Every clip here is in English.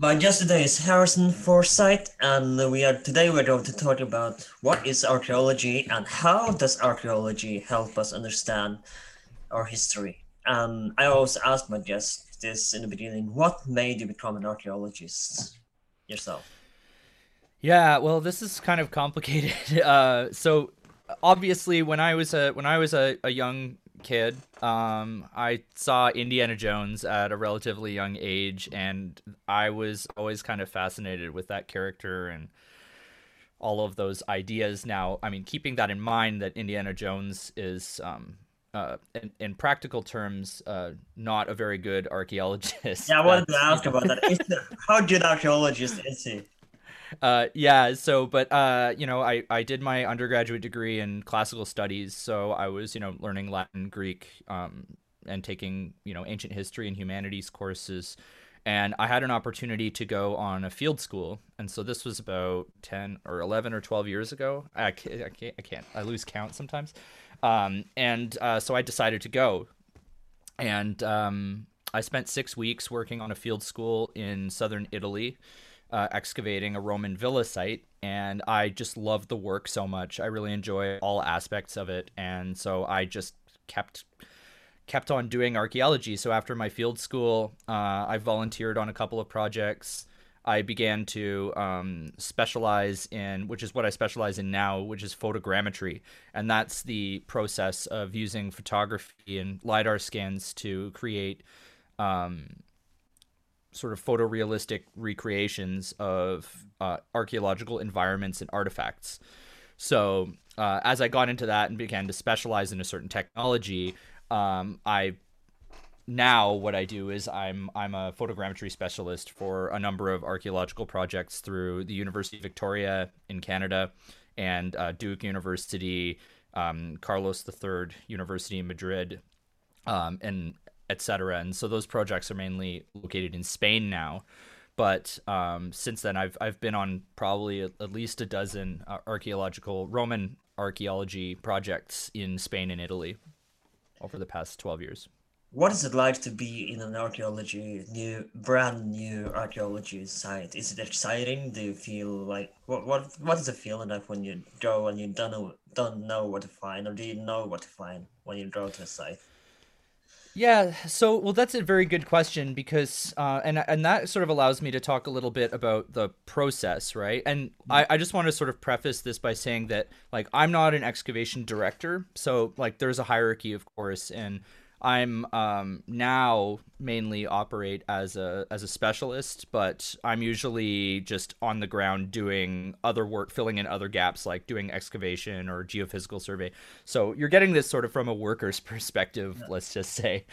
My guest today is Harrison Forsyth, and we are today we're going to talk about what is archaeology and how does archaeology help us understand our history. I always ask my guests this in the beginning: What made you become an archaeologist yourself? Yeah, well, this is kind of complicated. Uh, so obviously, when I was a when I was a, a young kid. Um, I saw Indiana Jones at a relatively young age, and I was always kind of fascinated with that character and all of those ideas. Now, I mean, keeping that in mind, that Indiana Jones is, um, uh, in, in practical terms, uh, not a very good archaeologist. Yeah, I wanted to ask about that. How good archaeologist is he? Uh, yeah, so but uh, you know, I I did my undergraduate degree in classical studies, so I was you know learning Latin, Greek, um, and taking you know ancient history and humanities courses. And I had an opportunity to go on a field school, and so this was about ten or eleven or twelve years ago. I can't, I can't, I, can't, I lose count sometimes. Um, and uh, so I decided to go, and um, I spent six weeks working on a field school in southern Italy uh, excavating a Roman villa site, and I just love the work so much. I really enjoy all aspects of it, and so I just kept kept on doing archaeology. So after my field school, uh, I volunteered on a couple of projects. I began to um, specialize in, which is what I specialize in now, which is photogrammetry, and that's the process of using photography and lidar scans to create um, sort of photorealistic recreations of uh, archaeological environments and artifacts. So uh, as I got into that and began to specialize in a certain technology, um, I now what I do is I'm I'm a photogrammetry specialist for a number of archaeological projects through the University of Victoria in Canada and uh, Duke University, um, Carlos III University in Madrid, um, and etc. And so those projects are mainly located in Spain now. But um, since then, I've I've been on probably at least a dozen uh, archaeological Roman archaeology projects in Spain and Italy over the past twelve years. What is it like to be in an archaeology new, brand new archaeology site? Is it exciting? Do you feel like what what what is the feeling like when you go and you don't know don't know what to find, or do you know what to find when you go to a site? Yeah, so well, that's a very good question because, uh, and and that sort of allows me to talk a little bit about the process, right? And I, I just want to sort of preface this by saying that, like, I'm not an excavation director, so like, there's a hierarchy, of course, and I'm um, now mainly operate as a as a specialist, but I'm usually just on the ground doing other work, filling in other gaps, like doing excavation or geophysical survey. So you're getting this sort of from a worker's perspective, yeah. let's just say.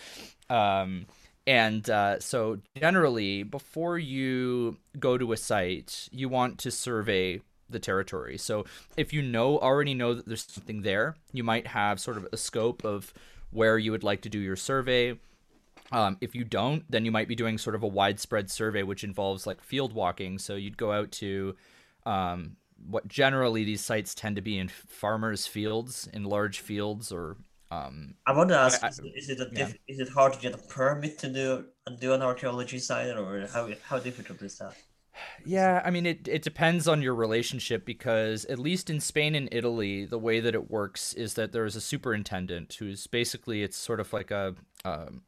Um, and uh, so generally, before you go to a site, you want to survey the territory. So if you know already know that there's something there, you might have sort of a scope of where you would like to do your survey. Um, if you don't, then you might be doing sort of a widespread survey, which involves like field walking. So you'd go out to um, what generally these sites tend to be in farmers' fields, in large fields, or. Um, I want to ask: I, I, Is it a diff- is it hard to get a permit to do do an archaeology site, or how how difficult is that? Yeah, I mean it it depends on your relationship because at least in Spain and Italy, the way that it works is that there is a superintendent who's basically it's sort of like a, um,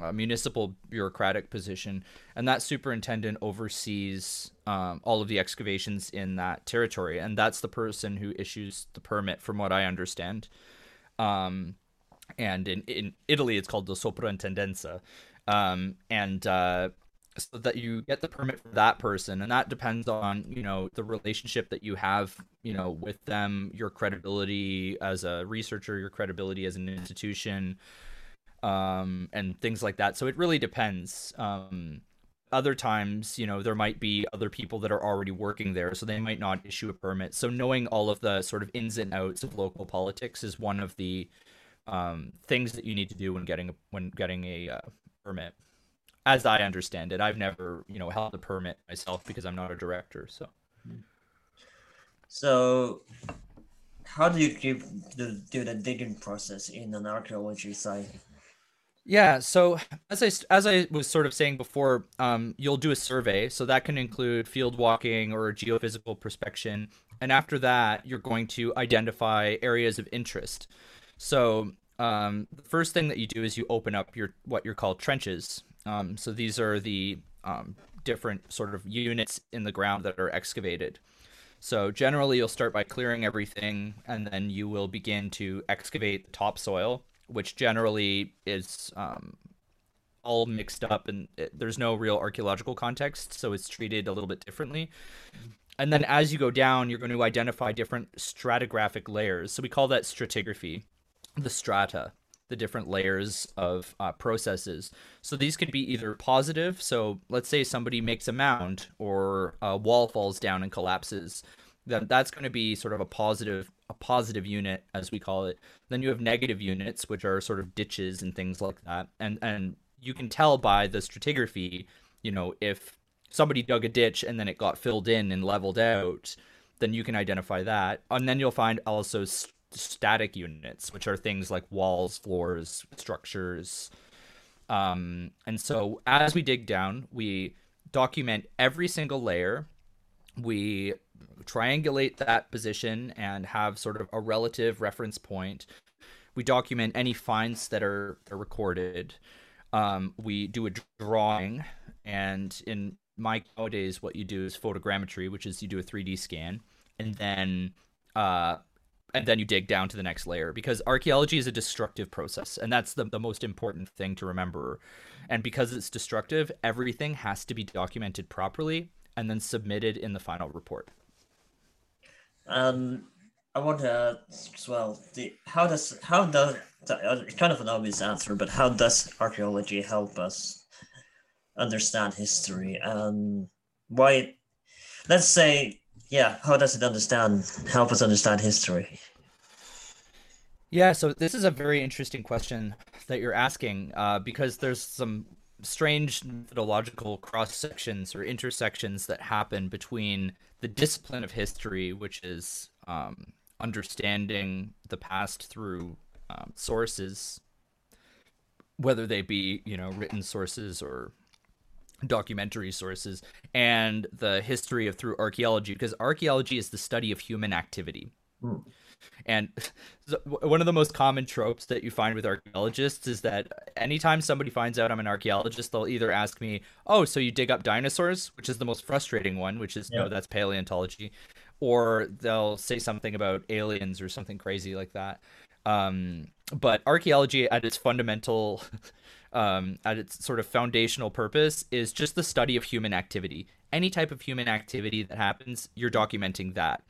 a municipal bureaucratic position, and that superintendent oversees um, all of the excavations in that territory, and that's the person who issues the permit, from what I understand. Um, and in, in Italy it's called the soprintendenza, um, and uh, so that you get the permit for that person, and that depends on you know the relationship that you have you know with them, your credibility as a researcher, your credibility as an institution, um, and things like that. So it really depends. Um, other times, you know, there might be other people that are already working there, so they might not issue a permit. So knowing all of the sort of ins and outs of local politics is one of the um, things that you need to do when getting a, when getting a uh, permit. As I understand it, I've never, you know, held a permit myself because I'm not a director. So, so how do you keep the, do the digging process in an archaeology site? Yeah, so as I as I was sort of saying before, um, you'll do a survey, so that can include field walking or geophysical prospection, and after that, you're going to identify areas of interest. So um, the first thing that you do is you open up your what you're called trenches. Um, so these are the um, different sort of units in the ground that are excavated. So generally, you'll start by clearing everything, and then you will begin to excavate the topsoil which generally is um, all mixed up and it, there's no real archaeological context, so it's treated a little bit differently. And then as you go down, you're going to identify different stratigraphic layers. So we call that stratigraphy, the strata, the different layers of uh, processes. So these could be either positive. So let's say somebody makes a mound or a wall falls down and collapses. Then that's going to be sort of a positive a positive unit as we call it then you have negative units which are sort of ditches and things like that and and you can tell by the stratigraphy you know if somebody dug a ditch and then it got filled in and leveled out then you can identify that and then you'll find also st- static units which are things like walls floors structures um, and so as we dig down we document every single layer we triangulate that position and have sort of a relative reference point. We document any finds that are, are recorded. Um, we do a drawing, and in my nowadays, what you do is photogrammetry, which is you do a 3D scan, and then uh, and then you dig down to the next layer because archaeology is a destructive process and that's the, the most important thing to remember and because it's destructive everything has to be documented properly and then submitted in the final report um, I want to ask as well. The, how does how does it's kind of an obvious answer, but how does archaeology help us understand history and why? Let's say, yeah, how does it understand help us understand history? Yeah, so this is a very interesting question that you're asking uh, because there's some strange methodological cross sections or intersections that happen between the discipline of history, which is um, understanding the past through um, sources, whether they be you know written sources or documentary sources, and the history of through archaeology, because archaeology is the study of human activity. Mm. And one of the most common tropes that you find with archaeologists is that anytime somebody finds out I'm an archaeologist, they'll either ask me, "Oh, so you dig up dinosaurs?" which is the most frustrating one, which is yeah. no, that's paleontology, or they'll say something about aliens or something crazy like that. Um, but archaeology, at its fundamental, um, at its sort of foundational purpose, is just the study of human activity. Any type of human activity that happens, you're documenting that.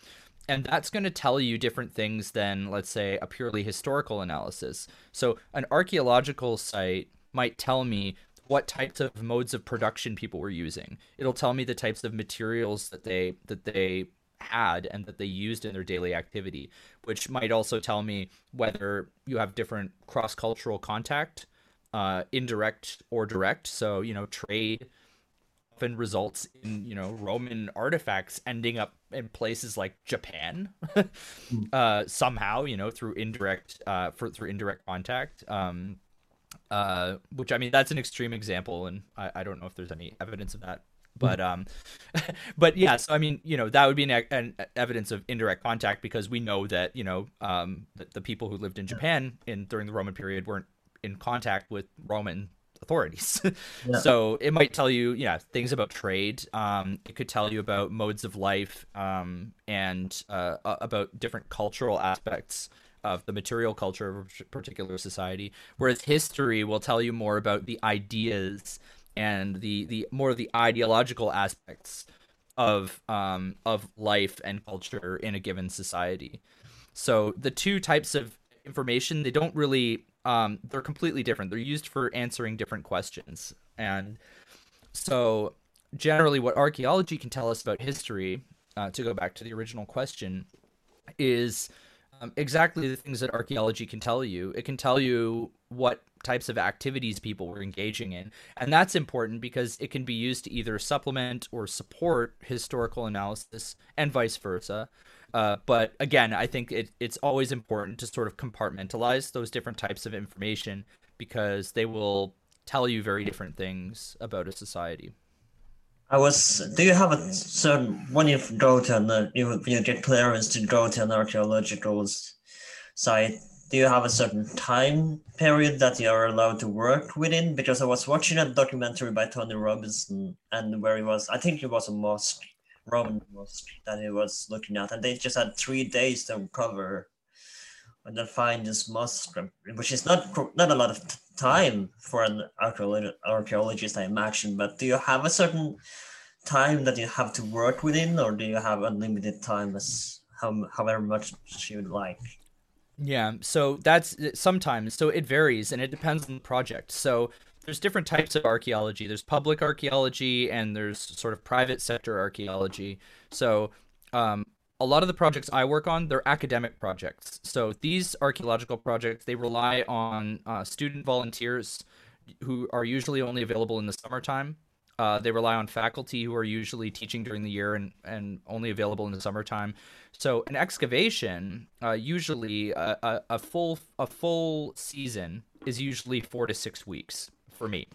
And that's going to tell you different things than let's say a purely historical analysis. So an archaeological site might tell me what types of modes of production people were using. It'll tell me the types of materials that they that they had and that they used in their daily activity which might also tell me whether you have different cross-cultural contact uh, indirect or direct so you know trade often results in you know Roman artifacts ending up in places like Japan, hmm. uh, somehow you know through indirect uh, for, through indirect contact. Um, uh, which I mean that's an extreme example, and I, I don't know if there's any evidence of that. But um, but yeah, so I mean, you know, that would be an, an evidence of indirect contact because we know that you know um, the, the people who lived in Japan in during the Roman period weren't in contact with Roman authorities. yeah. So it might tell you, yeah, things about trade. Um, it could tell you about modes of life um, and uh, about different cultural aspects of the material culture of a particular society, whereas history will tell you more about the ideas and the the more of the ideological aspects of um, of life and culture in a given society. So the two types of information they don't really um, they're completely different. They're used for answering different questions, and so generally, what archaeology can tell us about history, uh, to go back to the original question, is um, exactly the things that archaeology can tell you. It can tell you what types of activities people were engaging in. And that's important because it can be used to either supplement or support historical analysis and vice versa. Uh, but again, I think it, it's always important to sort of compartmentalize those different types of information because they will tell you very different things about a society. I was. Do you have a certain when you go to an you you get clearance to go to an archaeological site? Do you have a certain time period that you are allowed to work within? Because I was watching a documentary by Tony Robinson, and where he was, I think it was a mosque, Roman mosque that he was looking at, and they just had three days to cover and then find this mosque, which is not not a lot of time for an archaeologist, I imagine. But do you have a certain time that you have to work within, or do you have unlimited time as how, however much you would like? Yeah, so that's sometimes so it varies and it depends on the project. So there's different types of archaeology. There's public archaeology and there's sort of private sector archaeology. So um, a lot of the projects I work on, they're academic projects. So these archaeological projects, they rely on uh, student volunteers who are usually only available in the summertime. Uh, they rely on faculty who are usually teaching during the year and, and only available in the summertime. So an excavation, uh, usually a, a, a full a full season is usually four to six weeks for me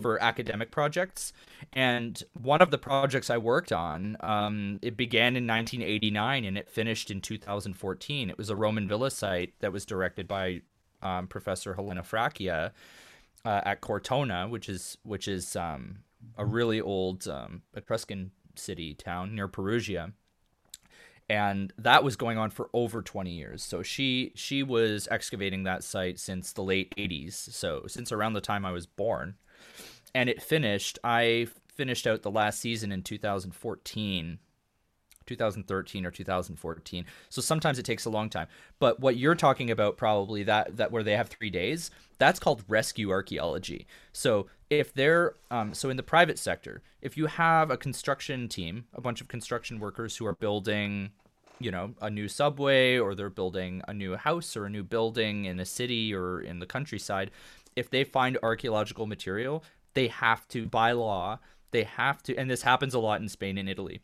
for academic projects. And one of the projects I worked on, um, it began in 1989 and it finished in 2014. It was a Roman villa site that was directed by um, Professor Helena Fracchia uh, at Cortona, which is which is um, a really old um, Etruscan city town near Perugia and that was going on for over 20 years so she she was excavating that site since the late 80s so since around the time i was born and it finished. I finished out the last season in 2014. 2013 or 2014 so sometimes it takes a long time but what you're talking about probably that that where they have three days that's called rescue archaeology so if they're um, so in the private sector if you have a construction team a bunch of construction workers who are building you know a new subway or they're building a new house or a new building in a city or in the countryside if they find archaeological material they have to by law they have to and this happens a lot in Spain and Italy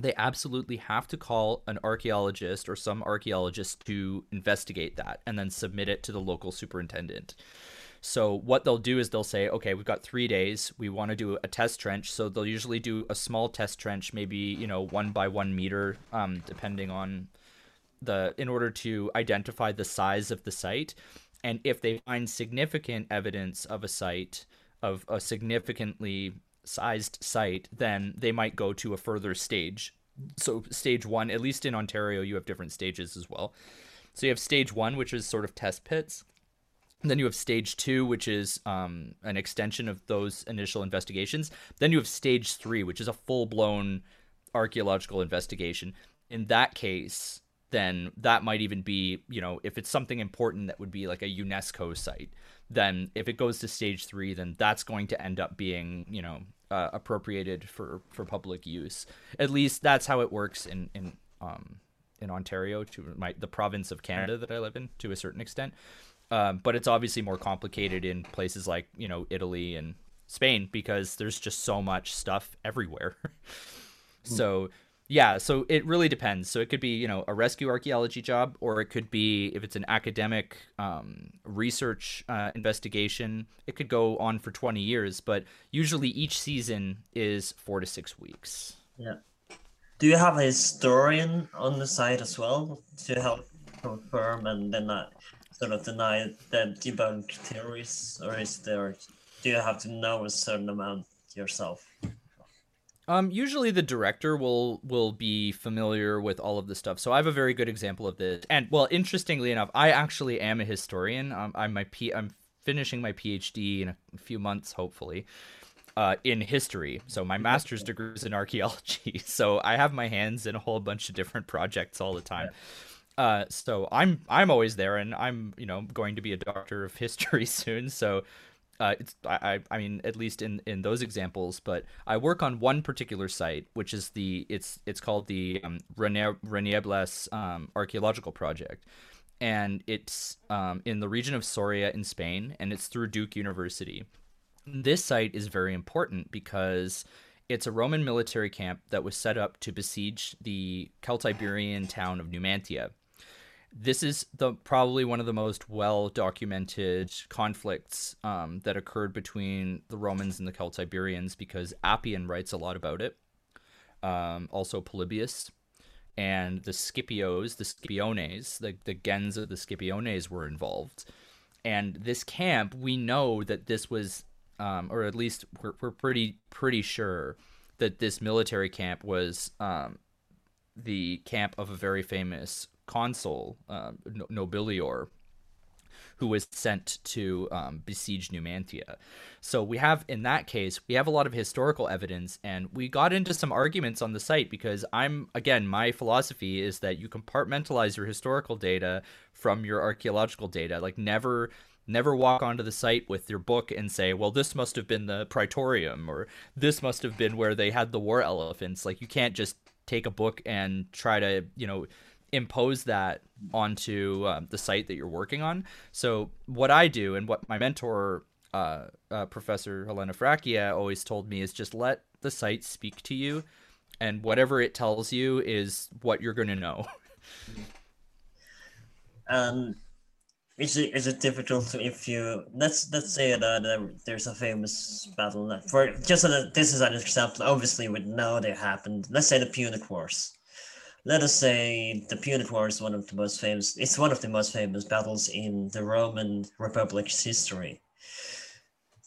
they absolutely have to call an archaeologist or some archaeologist to investigate that and then submit it to the local superintendent. So what they'll do is they'll say, okay, we've got three days. We want to do a test trench. So they'll usually do a small test trench, maybe you know one by one meter, um, depending on the in order to identify the size of the site. And if they find significant evidence of a site, of a significantly sized site, then they might go to a further stage. So, stage one, at least in Ontario, you have different stages as well. So, you have stage one, which is sort of test pits. Then you have stage two, which is um, an extension of those initial investigations. Then you have stage three, which is a full blown archaeological investigation. In that case, then that might even be, you know, if it's something important that would be like a UNESCO site, then if it goes to stage three, then that's going to end up being, you know, uh, appropriated for for public use. At least that's how it works in in um, in Ontario, to my the province of Canada that I live in, to a certain extent. Um, but it's obviously more complicated in places like you know Italy and Spain because there's just so much stuff everywhere. so yeah, so it really depends. So it could be, you know, a rescue archaeology job, or it could be, if it's an academic um, research uh, investigation, it could go on for 20 years, but usually each season is four to six weeks. Yeah. Do you have a historian on the site as well to help confirm and then uh, sort of deny the debunk theories, or is there, do you have to know a certain amount yourself? Um, usually the director will will be familiar with all of the stuff. So I have a very good example of this. And well, interestingly enough, I actually am a historian. Um, I'm my P. I'm finishing my PhD in a few months, hopefully, uh, in history. So my master's degree is in archaeology. So I have my hands in a whole bunch of different projects all the time. Uh, so I'm I'm always there, and I'm you know going to be a doctor of history soon. So uh, it's I, I mean at least in in those examples but i work on one particular site which is the it's it's called the um, Renieblas um, archaeological project. And it's um, in the region of soria in spain and it's through duke university. This site is very important because it's a roman military camp that was set up to besiege the celtiberian town of numantia this is the probably one of the most well documented conflicts um, that occurred between the Romans and the Celtiberians because Appian writes a lot about it. Um, also Polybius and the Scipios, the Scipiones, the, the gens of the Scipiones were involved. And this camp, we know that this was, um, or at least we're, we're pretty pretty sure that this military camp was um, the camp of a very famous consul, uh, Nobilior, who was sent to um, besiege Numantia. So we have, in that case, we have a lot of historical evidence, and we got into some arguments on the site because I'm, again, my philosophy is that you compartmentalize your historical data from your archaeological data. Like, never. Never walk onto the site with your book and say, well, this must have been the Praetorium, or this must have been where they had the war elephants. Like, you can't just take a book and try to, you know, impose that onto um, the site that you're working on. So what I do and what my mentor, uh, uh, Professor Helena Fracchia, always told me is just let the site speak to you, and whatever it tells you is what you're going to know. um, is it is it difficult if you let's let's say that uh, there's a famous battle for just so that this is an example. Obviously, we know they happened. Let's say the Punic Wars let us say the Punic War is one of the most famous. It's one of the most famous battles in the Roman Republic's history.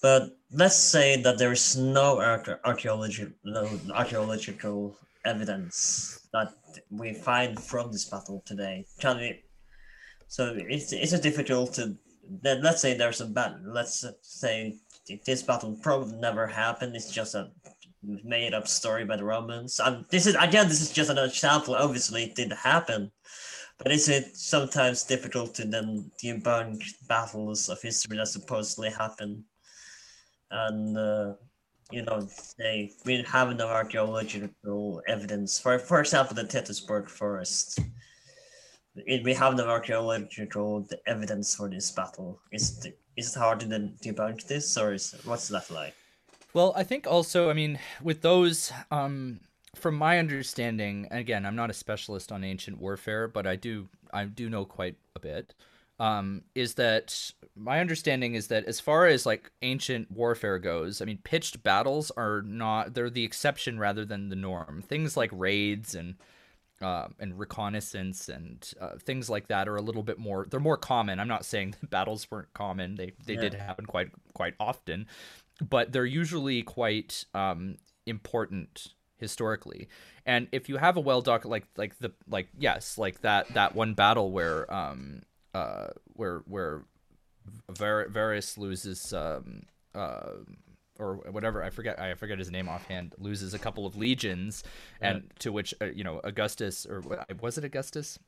But let's say that there is no archaeological archaeological evidence that we find from this battle today. Can we? So it's it's a difficult to. Let's say there's a battle. Let's say this battle probably never happened. It's just a made up story by the Romans. Um, this is again, this is just an example. Obviously, it didn't happen, but is it sometimes difficult to then debunk battles of history that supposedly happened? And uh, you know, they we have no archaeological evidence. For for example, the Teutoburg forest. It, we have no archaeological evidence for this battle. Is it, is it hard to debunk this, or is what's that like? Well, I think also, I mean, with those, um, from my understanding, again, I'm not a specialist on ancient warfare, but I do I do know quite a bit. Um, is that my understanding is that as far as like ancient warfare goes, I mean, pitched battles are not they're the exception rather than the norm. Things like raids and uh, and reconnaissance and uh, things like that are a little bit more they're more common i'm not saying that battles weren't common they they yeah. did happen quite quite often but they're usually quite um, important historically. And if you have a well doc like like the like yes like that that one battle where um uh where where Var- Varus loses um uh or whatever I forget I forget his name offhand loses a couple of legions and to which uh, you know Augustus or was it Augustus?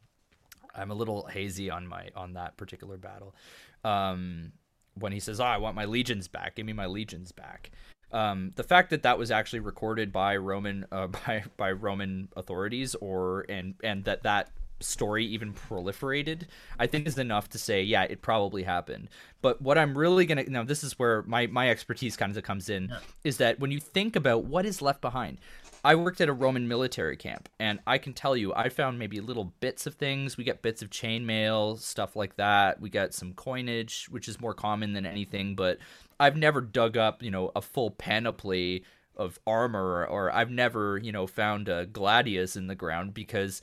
I'm a little hazy on my on that particular battle. Um when he says, "Oh, I want my legions back. Give me my legions back." Um, the fact that that was actually recorded by Roman uh, by by Roman authorities, or and and that that story even proliferated, I think is enough to say, yeah, it probably happened. But what I'm really gonna now, this is where my my expertise kind of comes in, yeah. is that when you think about what is left behind, I worked at a Roman military camp, and I can tell you, I found maybe little bits of things. We get bits of chainmail, stuff like that. We got some coinage, which is more common than anything, but I've never dug up, you know, a full panoply of armor, or I've never, you know, found a gladius in the ground because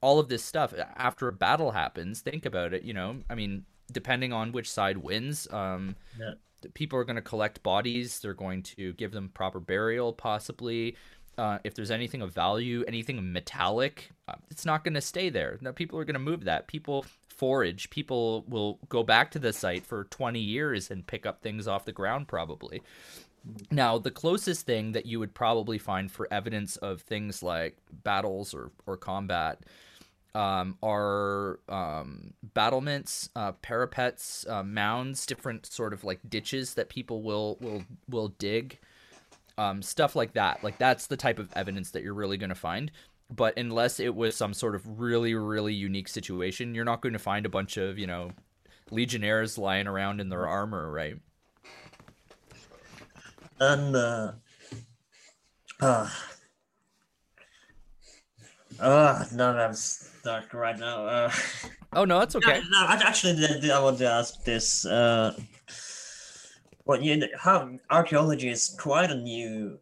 all of this stuff after a battle happens. Think about it, you know. I mean, depending on which side wins, um, yeah. people are going to collect bodies. They're going to give them proper burial, possibly uh, if there's anything of value, anything metallic, uh, it's not going to stay there. Now, people are going to move that. People forage. People will go back to the site for 20 years and pick up things off the ground, probably. Now, the closest thing that you would probably find for evidence of things like battles or, or combat um, are um, battlements, uh, parapets, uh, mounds, different sort of like ditches that people will will will dig, um, stuff like that. Like that's the type of evidence that you're really going to find. But unless it was some sort of really really unique situation, you're not going to find a bunch of you know legionnaires lying around in their armor, right? And uh, uh, uh no, that's dark right now. Uh, oh no, that's okay. No, no actually, I want to ask this. Uh, well, you know, how archaeology is quite a new,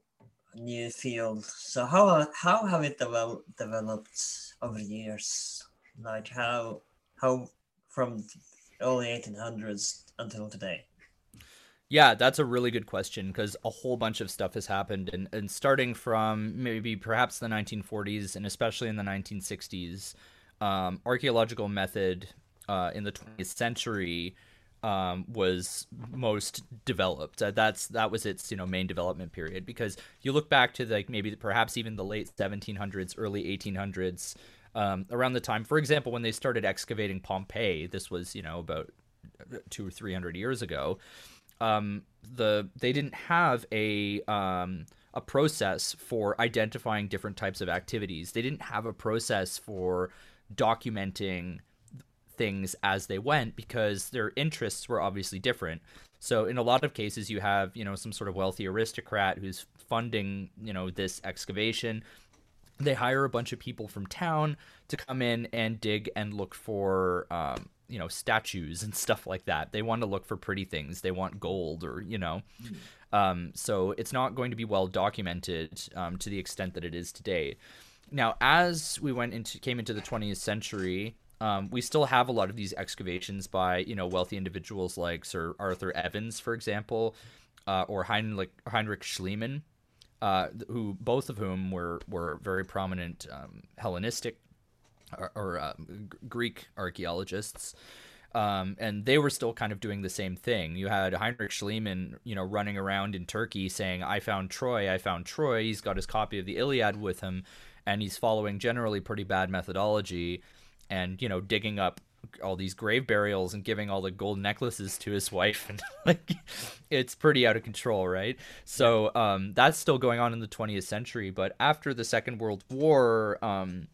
new field. So how how have it developed developed over the years? Like how how from early 1800s until today? Yeah, that's a really good question because a whole bunch of stuff has happened, and, and starting from maybe perhaps the 1940s and especially in the 1960s, um, archaeological method uh, in the 20th century um, was most developed. Uh, that's that was its you know main development period because you look back to like maybe perhaps even the late 1700s, early 1800s, um, around the time, for example, when they started excavating Pompeii. This was you know about two or three hundred years ago. Um, the they didn't have a um, a process for identifying different types of activities. They didn't have a process for documenting things as they went because their interests were obviously different. So in a lot of cases you have, you know, some sort of wealthy aristocrat who's funding, you know, this excavation. They hire a bunch of people from town to come in and dig and look for um, you know statues and stuff like that they want to look for pretty things they want gold or you know um, so it's not going to be well documented um, to the extent that it is today now as we went into came into the 20th century um, we still have a lot of these excavations by you know wealthy individuals like Sir Arthur Evans, for example, uh, or Heinrich Heinrich Schliemann, uh, who both of whom were were very prominent um, Hellenistic or, or uh, Greek archaeologists. Um, and they were still kind of doing the same thing. You had Heinrich Schliemann, you know, running around in Turkey saying, "I found Troy. I found Troy." He's got his copy of the Iliad with him, and he's following generally pretty bad methodology and you know digging up all these grave burials and giving all the gold necklaces to his wife. And like it's pretty out of control right? So um, that's still going on in the 20th century but after the second world war um,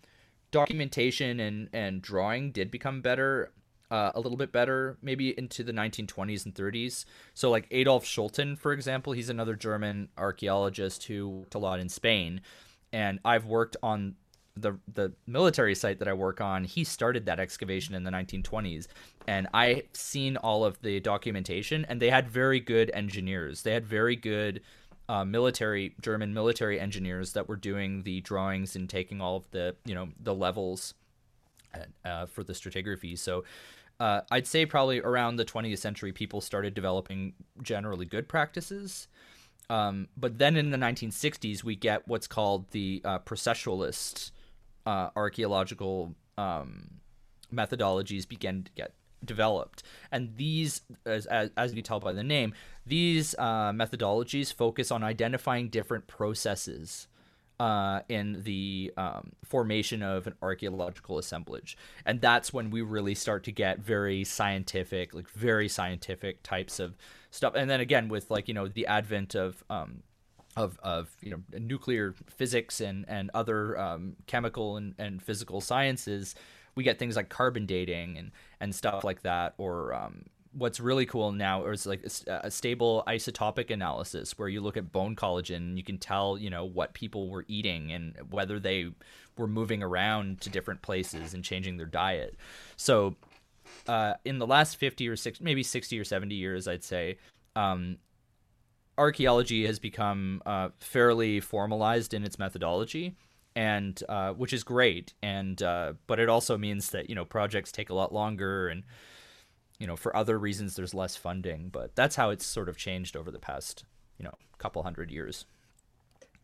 documentation and and drawing did become better uh, a little bit better maybe into the 1920s and 30s so like adolf schulten for example he's another german archaeologist who worked a lot in spain. And i've worked on the the military site that I work on, he started that excavation in the 1920s, and I've seen all of the documentation, and they had very good engineers. They had very good uh, military German military engineers that were doing the drawings and taking all of the you know the levels uh, for the stratigraphy. So. Uh, I'd say probably around the 20th century, people started developing generally good practices. Um, but then in the 1960s, we get what's called the uh, processualist uh, archaeological um, methodologies began to get developed. And these, as, as, as you tell by the name, these uh, methodologies focus on identifying different processes uh, in the um, formation of an archaeological assemblage. And that's when we really start to get very scientific, like very scientific types of stuff. And then again, with like, you know, the advent of um, of, of you know nuclear physics and and other um, chemical and, and physical sciences, we get things like carbon dating and and stuff like that. Or um, what's really cool now is like a, a, stable isotopic analysis where you look at bone collagen and you can tell you know what people were eating and whether they were moving around to different places and changing their diet. So. Uh, in the last 50 or 60 maybe 60 or 70 years i'd say um, archaeology has become uh, fairly formalized in its methodology and uh, which is great and uh, but it also means that you know projects take a lot longer and you know for other reasons there's less funding but that's how it's sort of changed over the past you know couple hundred years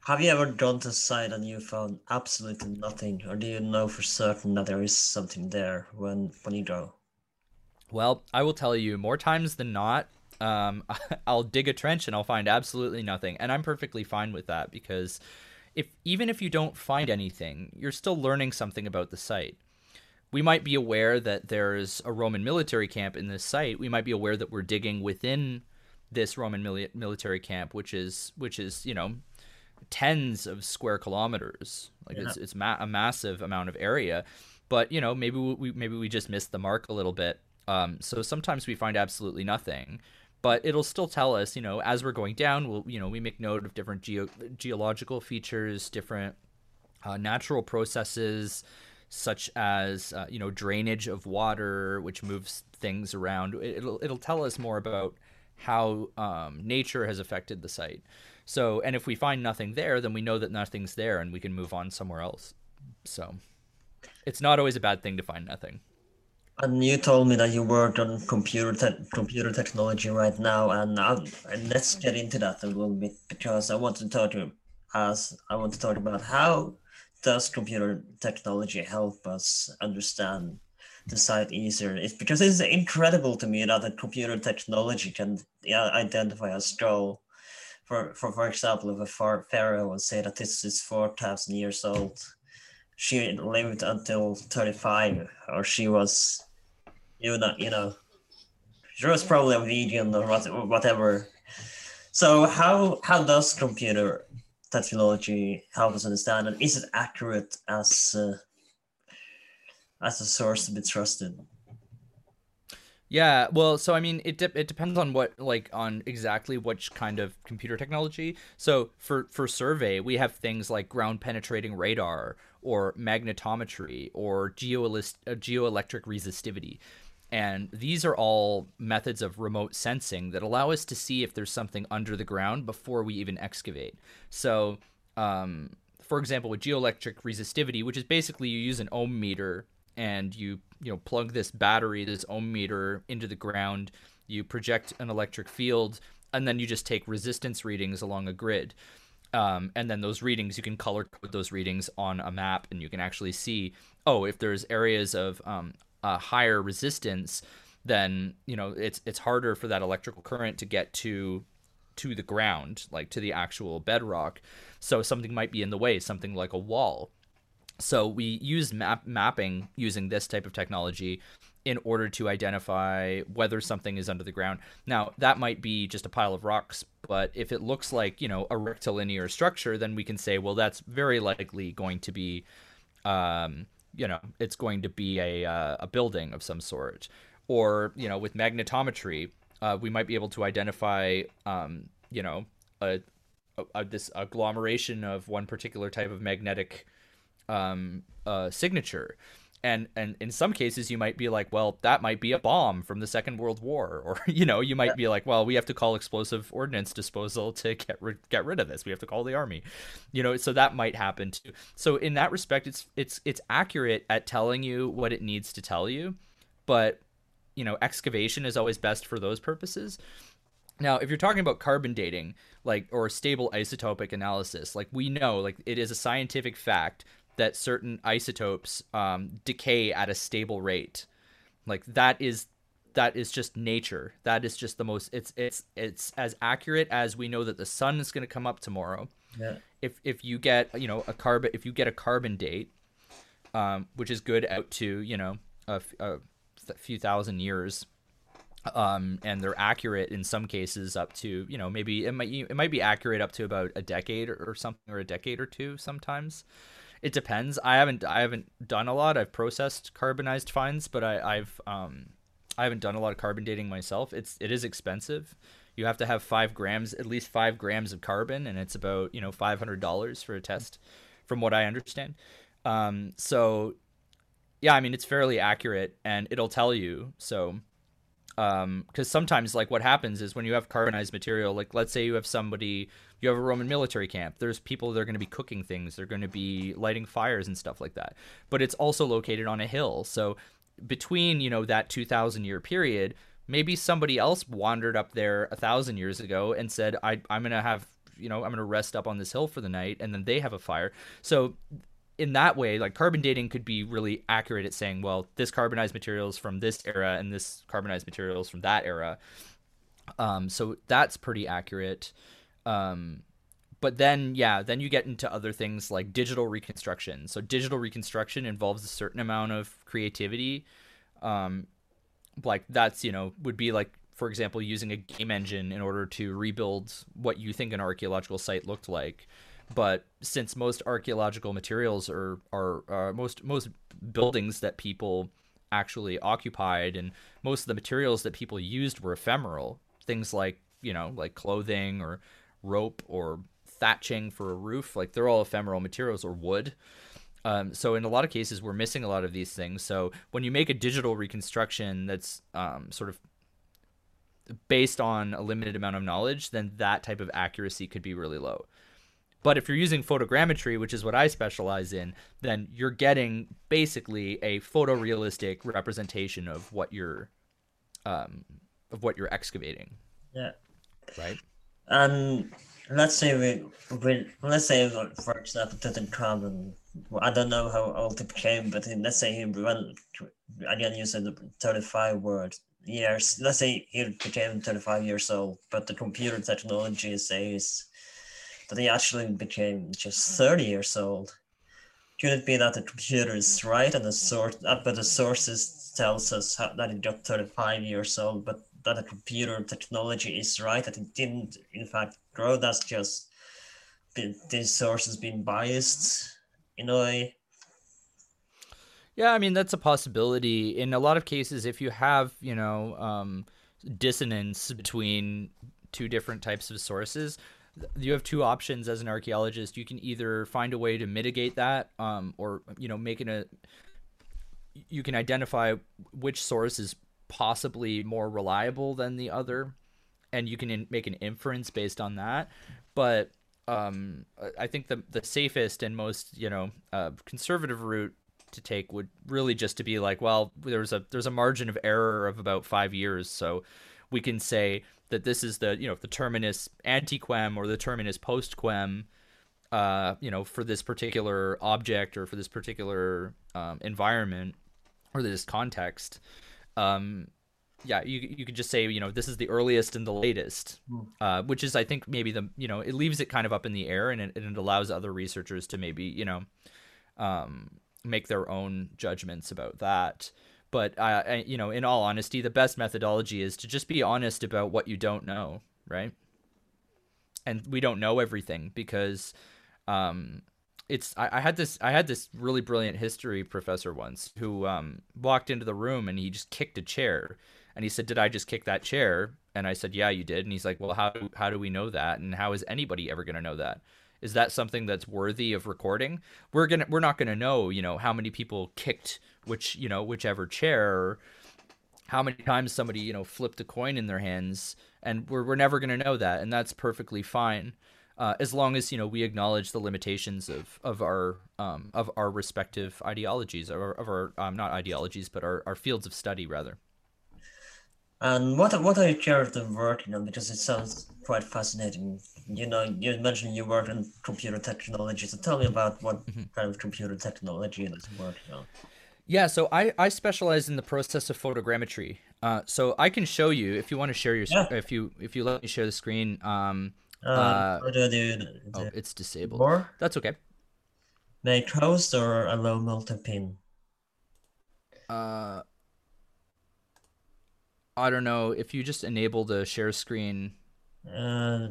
Have you ever gone to a site and you found absolutely nothing, or do you know for certain that there is something there when when you go? Well, I will tell you more times than not. Um, I'll dig a trench and I'll find absolutely nothing, and I'm perfectly fine with that because if even if you don't find anything, you're still learning something about the site. We might be aware that there's a Roman military camp in this site. We might be aware that we're digging within this Roman mili- military camp, which is which is you know tens of square kilometers. Like yeah. it's it's ma- a massive amount of area. But you know maybe we maybe we just missed the mark a little bit. Um, so sometimes we find absolutely nothing but it'll still tell us, you know, as we're going down, we'll, you know, we make note of different geo- geological features, different uh, natural processes, such as, uh, you know, drainage of water, which moves things around. It'll, it'll tell us more about how um, nature has affected the site. So, and if we find nothing there, then we know that nothing's there and we can move on somewhere else. So, it's not always a bad thing to find nothing. And you told me that you work on computer te- computer technology right now, and, um, and let's get into that a little bit because I want to talk to as I want to talk about how does computer technology help us understand the site easier? It's because it's incredible to me that the computer technology can identify a skull. For, for for example, if a pharaoh would say that this is four thousand years old, she lived until 35 or she was you know, you know, she was probably a vegan or whatever. So how how does computer technology help us understand, and is it accurate as uh, as a source to be trusted? Yeah, well, so I mean, it de- it depends on what like on exactly which kind of computer technology. So for for survey, we have things like ground penetrating radar or magnetometry or geolist uh, geoelectric resistivity. And these are all methods of remote sensing that allow us to see if there's something under the ground before we even excavate. So, um, for example, with geoelectric resistivity, which is basically you use an ohm meter and you you know plug this battery, this ohm meter into the ground, you project an electric field, and then you just take resistance readings along a grid. Um, and then those readings you can color code those readings on a map and you can actually see oh if there's areas of um, a higher resistance, then you know it's it's harder for that electrical current to get to to the ground, like to the actual bedrock. So something might be in the way, something like a wall. So we use map mapping using this type of technology in order to identify whether something is under the ground. Now, that might be just a pile of rocks, but if it looks like, you know, a rectilinear structure, then we can say, well, that's very likely going to be um, you know it's going to be a uh, a building of some sort, or you know with magnetometry, uh, we might be able to identify um, you know a, a, this agglomeration of one particular type of magnetic um, uh, signature and and in some cases you might be like well that might be a bomb from the second world war or you know you might be like well we have to call explosive ordnance disposal to get rid get rid of this. We have to call the army. You know so that might happen too. So in that respect it's it's it's accurate at telling you what it needs to tell you but you know excavation is always best for those purposes. Now, if you're talking about carbon dating, like or stable isotopic analysis, like we know, like it is a scientific fact that certain isotopes um, decay at a stable rate. Like that is that is just nature. That is just the most. It's it's it's as accurate as we know that the sun is going to come up tomorrow. Yeah. If if you get you know a carbon if you get a carbon date, um, which is good out to you know a, a few thousand years, um, and they're accurate in some cases up to you know maybe it might it might be accurate up to about a decade or, or something or a decade or two sometimes it depends. I haven't I haven't done a lot. I've processed carbonized finds, but I, I've um I haven't done a lot of carbon dating myself. It's it is expensive. You have to have five grams, at least five grams of carbon, and it's about you know five hundred dollars for a test, from what I understand. Um, so yeah, I mean it's fairly accurate, and it'll tell you. So because um, sometimes like what happens is when you have carbonized material, like let's say you have somebody you have a Roman military camp. There's people that are going to be cooking things. They're going to be lighting fires and stuff like that. But it's also located on a hill. So between, you know, that 2000 year period, maybe somebody else wandered up there a thousand years ago and said, I, I'm going to have you know, I'm going to rest up on this hill for the night, and then they have a fire. So in that way, like carbon dating could be really accurate at saying, well, this carbonized materials from this era and this carbonized materials from that era. Um, so that's pretty accurate. Um, but then, yeah, then you get into other things like digital reconstruction. So digital reconstruction involves a certain amount of creativity. Um, like that's you know would be like for example using a game engine in order to rebuild what you think an archaeological site looked like but since most archaeological materials are are, are most most buildings that people actually occupied and most of the materials that people used were ephemeral things like you know like clothing or rope or thatching for a roof like they're all ephemeral materials or wood. Um, so in a lot of cases we're missing a lot of these things. So when you make a digital reconstruction that's um, sort of based on a limited amount of knowledge then that type of accuracy could be really low but if you're using photogrammetry, which is what I specialize in, then you're getting basically a photorealistic representation of what you're um, of what you're excavating. Yeah. Right. And let's say we, we let's say for example Tutankhamun. I don't know how old it became, but let's say he went again. You said thirty-five words years. Let's say he became thirty-five years old, but the computer technology says that he actually became just 30 years old. Could it be that the computer is right and the source, uh, but the sources tells us that he got 35 years old, but that the computer technology is right, that it didn't in fact grow. That's just these sources being biased in a way. Yeah, I mean that's a possibility. In a lot of cases, if you have you know um, dissonance between two different types of sources, you have two options as an archaeologist. You can either find a way to mitigate that, um, or you know, making a you can identify which source is possibly more reliable than the other, and you can in- make an inference based on that. But um, I think the the safest and most you know uh, conservative route to take would really just to be like, well, there's a there's a margin of error of about five years, so we can say that this is the you know the terminus ante quem or the terminus post quem uh, you know for this particular object or for this particular um, environment or this context um, yeah you you could just say you know this is the earliest and the latest hmm. uh, which is i think maybe the you know it leaves it kind of up in the air and it, and it allows other researchers to maybe you know um, make their own judgments about that but I, you know, in all honesty, the best methodology is to just be honest about what you don't know, right? And we don't know everything because um, it's I, I, had this I had this really brilliant history professor once who um, walked into the room and he just kicked a chair and he said, "Did I just kick that chair?" And I said, "Yeah, you did." And he's like, "Well, how how do we know that? And how is anybody ever going to know that?" Is that something that's worthy of recording? We're gonna we're not gonna know you know how many people kicked which you know whichever chair or how many times somebody you know flipped a coin in their hands and we're, we're never gonna know that and that's perfectly fine uh, as long as you know we acknowledge the limitations of of our um, of our respective ideologies of our um, not ideologies but our, our fields of study rather and what what are you currently working on? Because it sounds quite fascinating. You know, you mentioned you work in computer technology. So tell me about what mm-hmm. kind of computer technology that's working on. Yeah, so I, I specialize in the process of photogrammetry. Uh, so I can show you if you want to share your yeah. if you if you let me share the screen. Um, uh, uh, do do? Oh, it's disabled. More? That's okay. Make host or allow multi-pin? Uh, I don't know if you just enable the share screen. Uh,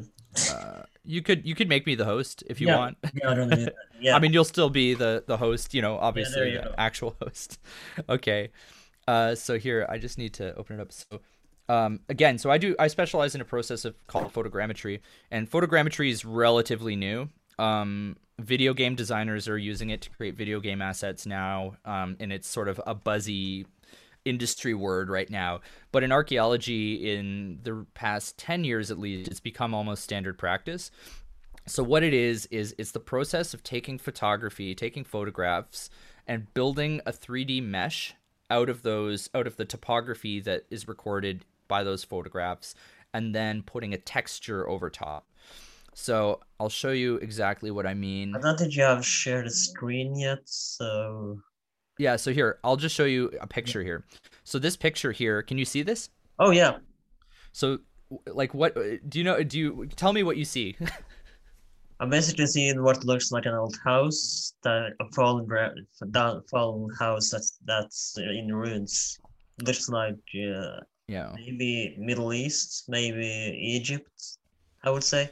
uh, you could you could make me the host if you yeah, want. Yeah, I don't need Yeah. I mean, you'll still be the the host. You know, obviously yeah, the actual host. okay. Uh, so here I just need to open it up. So. Um, again, so I do I specialize in a process of called photogrammetry, and photogrammetry is relatively new. Um, video game designers are using it to create video game assets now, um, and it's sort of a buzzy industry word right now. But in archaeology, in the past 10 years at least, it's become almost standard practice. So, what it is, is it's the process of taking photography, taking photographs, and building a 3D mesh out of those, out of the topography that is recorded by those photographs, and then putting a texture over top. So I'll show you exactly what I mean. I don't think you have shared a screen yet, so Yeah, so here, I'll just show you a picture here. So this picture here, can you see this? oh yeah. So like what do you know do you tell me what you see? I'm basically seeing what looks like an old house, that a fallen down fallen house that's that's in ruins. Looks like uh, yeah. maybe Middle East, maybe Egypt. I would say.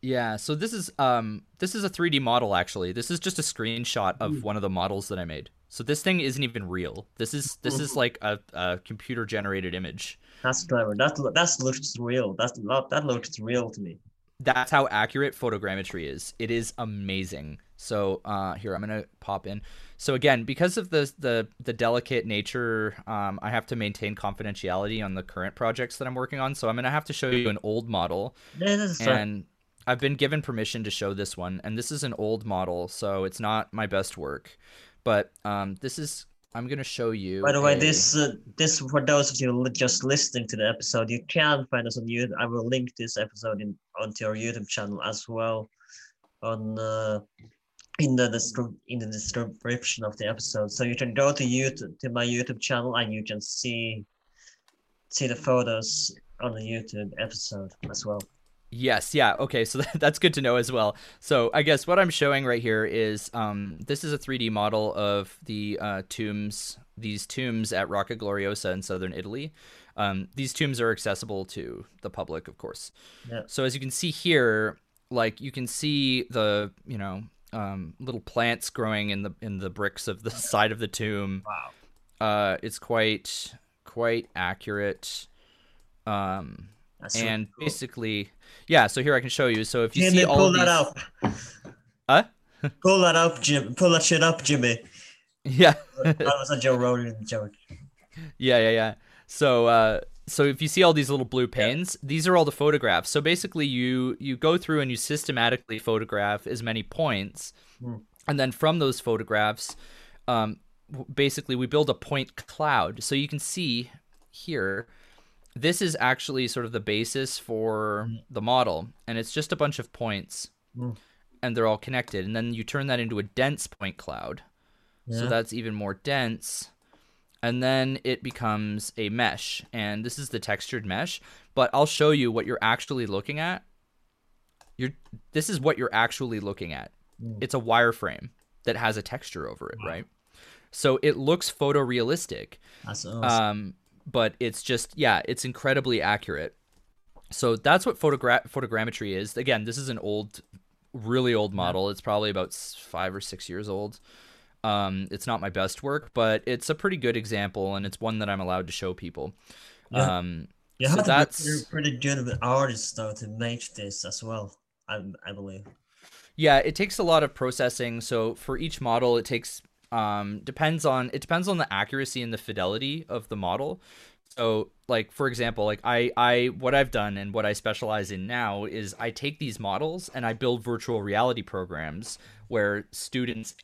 Yeah, so this is um this is a 3D model actually. This is just a screenshot of one of the models that I made. So this thing isn't even real. This is this is like a, a computer generated image. That's clever. That that looks real. That's that looks real to me. That's how accurate photogrammetry is. It is amazing. So uh here I'm gonna pop in. So again, because of the the the delicate nature, um, I have to maintain confidentiality on the current projects that I'm working on. So I'm gonna have to show you an old model fine. and I've been given permission to show this one, and this is an old model, so it's not my best work. But um, this is I'm gonna show you. By the way, a- this uh, this for those of you just listening to the episode, you can find us on YouTube. I will link this episode in onto our YouTube channel as well, on uh, in the descri- in the description of the episode. So you can go to YouTube to my YouTube channel and you can see see the photos on the YouTube episode as well. Yes, yeah, okay, so that's good to know as well. So I guess what I'm showing right here is um, this is a 3D model of the uh, tombs, these tombs at Roccagloriosa in southern Italy. Um, these tombs are accessible to the public, of course. Yeah. So as you can see here, like you can see the you know um, little plants growing in the in the bricks of the side of the tomb. Wow. Uh, it's quite quite accurate. Um, and cool. basically, yeah. So here I can show you. So if you Jimmy, see all pull these, that up. Huh? Pull that up, Jim. Pull that shit up, Jimmy. yeah, that was a Joe Rogan joke. yeah, yeah, yeah. So, uh, so if you see all these little blue panes, these are all the photographs. So basically, you you go through and you systematically photograph as many points, Hmm. and then from those photographs, um, basically we build a point cloud. So you can see here, this is actually sort of the basis for the model, and it's just a bunch of points, Hmm. and they're all connected. And then you turn that into a dense point cloud. So that's even more dense. And then it becomes a mesh. And this is the textured mesh. But I'll show you what you're actually looking at. You're this is what you're actually looking at. It's a wireframe that has a texture over it, right? So it looks photorealistic. That's awesome. Um, but it's just yeah, it's incredibly accurate. So that's what photogra- photogrammetry is. Again, this is an old, really old model. It's probably about five or six years old. Um, it's not my best work, but it's a pretty good example, and it's one that I'm allowed to show people. Yeah. Um, you so have that's- to be pretty good of an artist though to make this as well. I I believe. Yeah, it takes a lot of processing. So for each model, it takes um depends on it depends on the accuracy and the fidelity of the model. So like for example, like I I what I've done and what I specialize in now is I take these models and I build virtual reality programs where students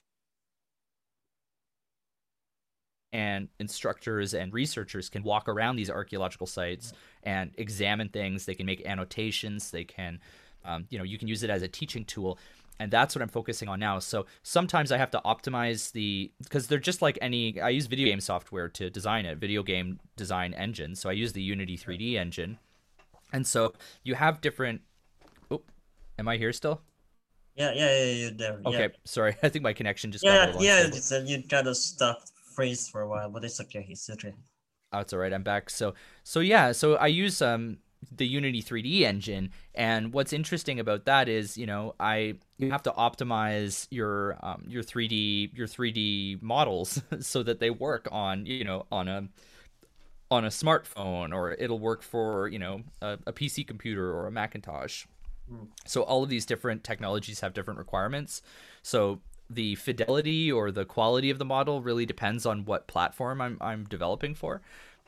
and instructors and researchers can walk around these archaeological sites and examine things. They can make annotations. They can, um, you know, you can use it as a teaching tool. And that's what I'm focusing on now. So sometimes I have to optimize the because they're just like any. I use video game software to design it, video game design engine. So I use the Unity 3D engine, and so you have different. Oh, am I here still? Yeah, yeah, yeah, you're there. Okay, Yeah, sorry. I think my connection just yeah, yeah. It's, uh, you kind of stopped freeze for a while, but it's okay. It's okay. Oh, it's all right. I'm back. So, so yeah. So I use um the Unity 3D engine, and what's interesting about that is, you know, I you have to optimize your um your 3D your 3D models so that they work on you know on a on a smartphone or it'll work for you know a, a PC computer or a Macintosh. So all of these different technologies have different requirements. So the fidelity or the quality of the model really depends on what platform I'm I'm developing for.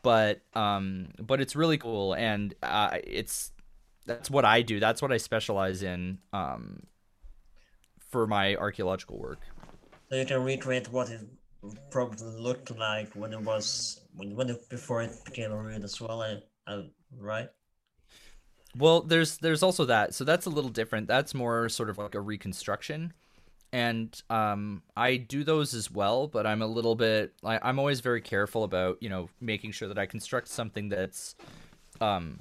But um but it's really cool and uh, it's that's what I do. That's what I specialize in um for my archaeological work. So you can recreate what it probably looked like when it was when when it, before it became a ruin as well. Right? Well, there's there's also that. So that's a little different. That's more sort of like a reconstruction. And um, I do those as well, but I'm a little bit. I, I'm always very careful about you know making sure that I construct something that's, um,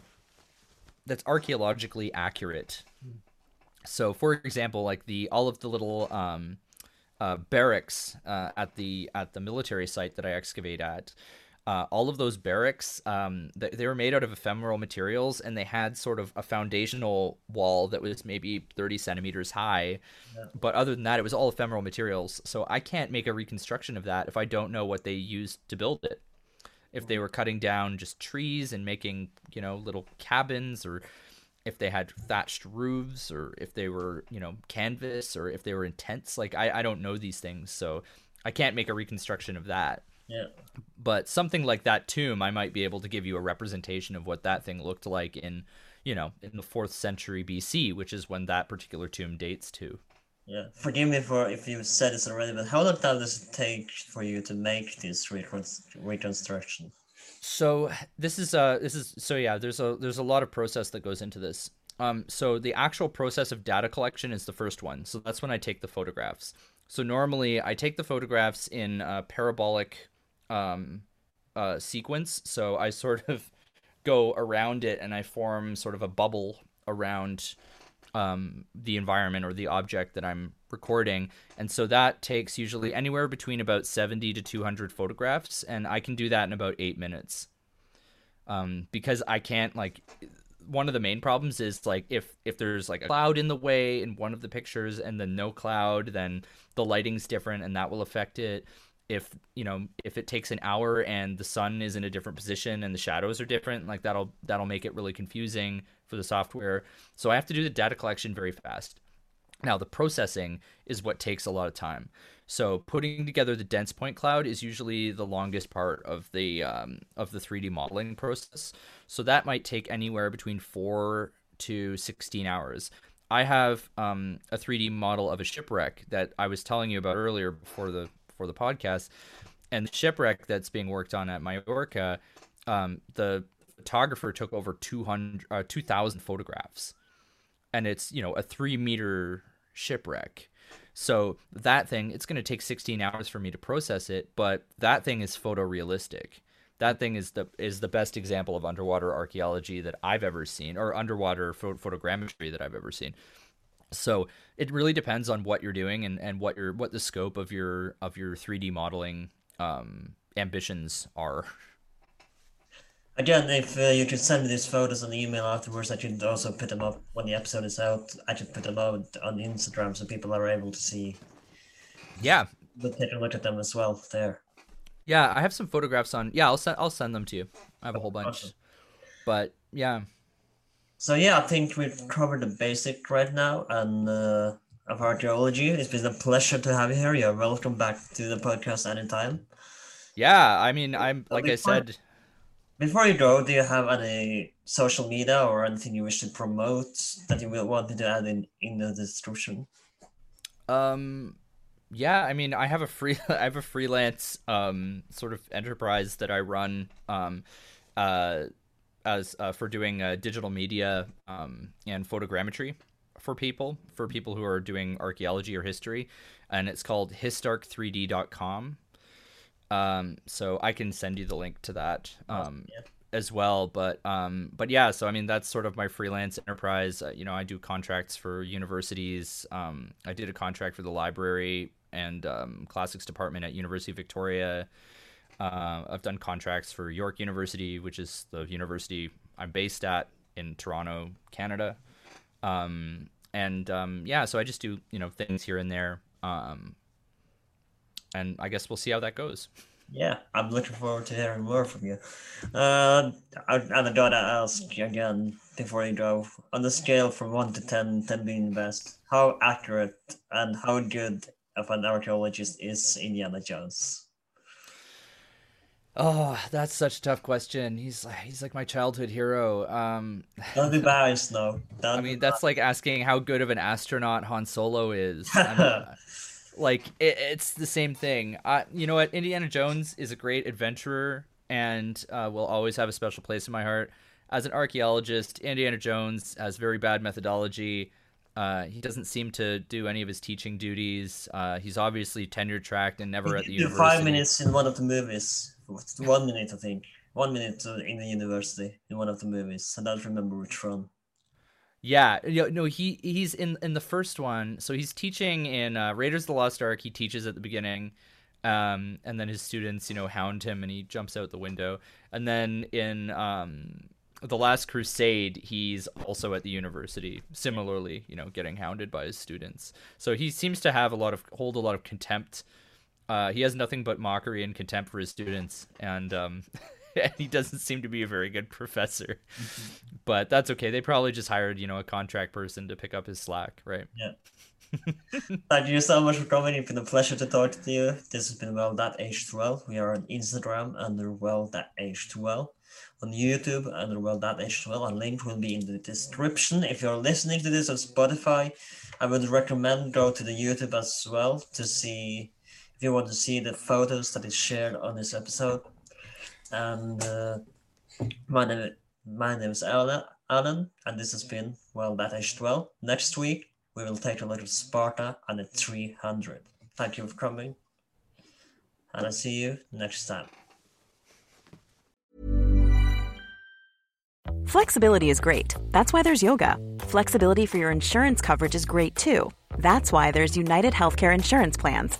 that's archaeologically accurate. So, for example, like the all of the little um, uh, barracks uh, at the at the military site that I excavate at, uh, all of those barracks um, they, they were made out of ephemeral materials and they had sort of a foundational wall that was maybe 30 centimeters high. Yeah. but other than that it was all ephemeral materials. So i can't make a reconstruction of that if i don't know what they used to build it. If they were cutting down just trees and making you know little cabins or if they had thatched roofs or if they were you know canvas or if they were in tents. Like i, I don't know these things so i can't make a reconstruction of that yeah. But something like that tomb, I might be able to give you a representation of what that thing looked like in, you know, in the fourth century BC, which is when that particular tomb dates to. Yeah. Forgive me for if you said this already, but how long time does it take for you to make this reconstruction? So this is uh this is so yeah there's a there's a lot of process that goes into this. Um, so the actual process of data collection is the first one. So that's when I take the photographs. So normally I take the photographs in a parabolic um, uh, sequence. So I sort of go around it and I form sort of a bubble around um, the environment or the object that I'm recording. And so that takes usually anywhere between about 70 to 200 photographs. And I can do that in about eight minutes. Um, because I can't like one of the main problems is like if if there's like a cloud in the way in one of the pictures and then no cloud then the lighting's different and that will affect it if you know if it takes an hour and the sun is in a different position and the shadows are different like that'll that'll make it really confusing for the software. So i have to do the data collection very fast. Now the processing is what takes a lot of time. So putting together the dense point cloud is usually the longest part of the um, of the 3d modeling process. So that might take anywhere between 4 to 16 hours. I have um, a 3d model of a shipwreck that i was telling you about earlier before the for the podcast. And the shipwreck that's being worked on at Majorca, um, the photographer took over 200, uh, 2,000 photographs. And it's, you know, a three meter shipwreck. So that thing, it's going to take 16 hours for me to process it, but that thing is photorealistic. That thing is the is the best example of underwater archaeology that I've ever seen, or underwater photogrammetry that I've ever seen. So it really depends on what you're doing and, and what your what the scope of your of your 3D modeling um, ambitions are. Again, if uh, you could send me these photos on the email afterwards, I could also put them up when the episode is out. I could put them out on Instagram so people are able to see. Yeah. But take a look at them as well there. Yeah, I have some photographs on. Yeah, I'll send. I'll send them to you. I have a whole bunch. Awesome. But yeah, so yeah, I think we've covered the basic right now and uh, of archaeology. It's been a pleasure to have you here. You're welcome back to the podcast anytime. Yeah, I mean, I'm like before, I said. Before you go, do you have any social media or anything you wish to promote that you will want to add in in the description? Um, yeah, I mean, I have a free, I have a freelance um sort of enterprise that I run. Um, uh as uh, for doing uh, digital media um, and photogrammetry for people for people who are doing archaeology or history, and it's called histark3d.com. Um, so I can send you the link to that um, yeah. as well. But um, but yeah, so I mean that's sort of my freelance enterprise. Uh, you know, I do contracts for universities. Um, I did a contract for the library and um, classics department at University of Victoria. Uh, I've done contracts for York University, which is the university I'm based at in Toronto, Canada. Um, and um, yeah, so I just do you know things here and there, um, and I guess we'll see how that goes. Yeah, I'm looking forward to hearing more from you. Uh, and I gotta ask again before you go on the scale from one to 10, 10 being the best, how accurate and how good of an archaeologist is Indiana Jones? Oh, that's such a tough question. He's like he's like my childhood hero. Um, Don't be biased, though. I mean, that's like asking how good of an astronaut Han Solo is. I mean, like it, it's the same thing. Uh, you know what? Indiana Jones is a great adventurer and uh, will always have a special place in my heart. as an archaeologist, Indiana Jones has very bad methodology. Uh, he doesn't seem to do any of his teaching duties. Uh, he's obviously tenure tracked and never He at the university. five minutes in one of the movies. One minute, I think. One minute in the university in one of the movies. I don't remember which one. Yeah, no, he he's in in the first one. So he's teaching in uh, Raiders of the Lost Ark. He teaches at the beginning, um, and then his students, you know, hound him, and he jumps out the window. And then in um, the Last Crusade, he's also at the university, similarly, you know, getting hounded by his students. So he seems to have a lot of hold a lot of contempt. Uh, he has nothing but mockery and contempt for his students, and um, and he doesn't seem to be a very good professor. But that's okay. They probably just hired, you know, a contract person to pick up his slack, right? Yeah. Thank you so much for coming. It's been a pleasure to talk to you. This has been Well That Age 12. We are on Instagram under Well That Age 12. On YouTube under Well That Age 12. A link will be in the description. If you're listening to this on Spotify, I would recommend go to the YouTube as well to see if you want to see the photos that is shared on this episode. And uh, my name my name is Alan, Alan, and this has been Well That Age 12. Next week we will take a look at Sparta and the 300. Thank you for coming, and I'll see you next time. Flexibility is great. That's why there's yoga. Flexibility for your insurance coverage is great too. That's why there's United Healthcare Insurance Plans.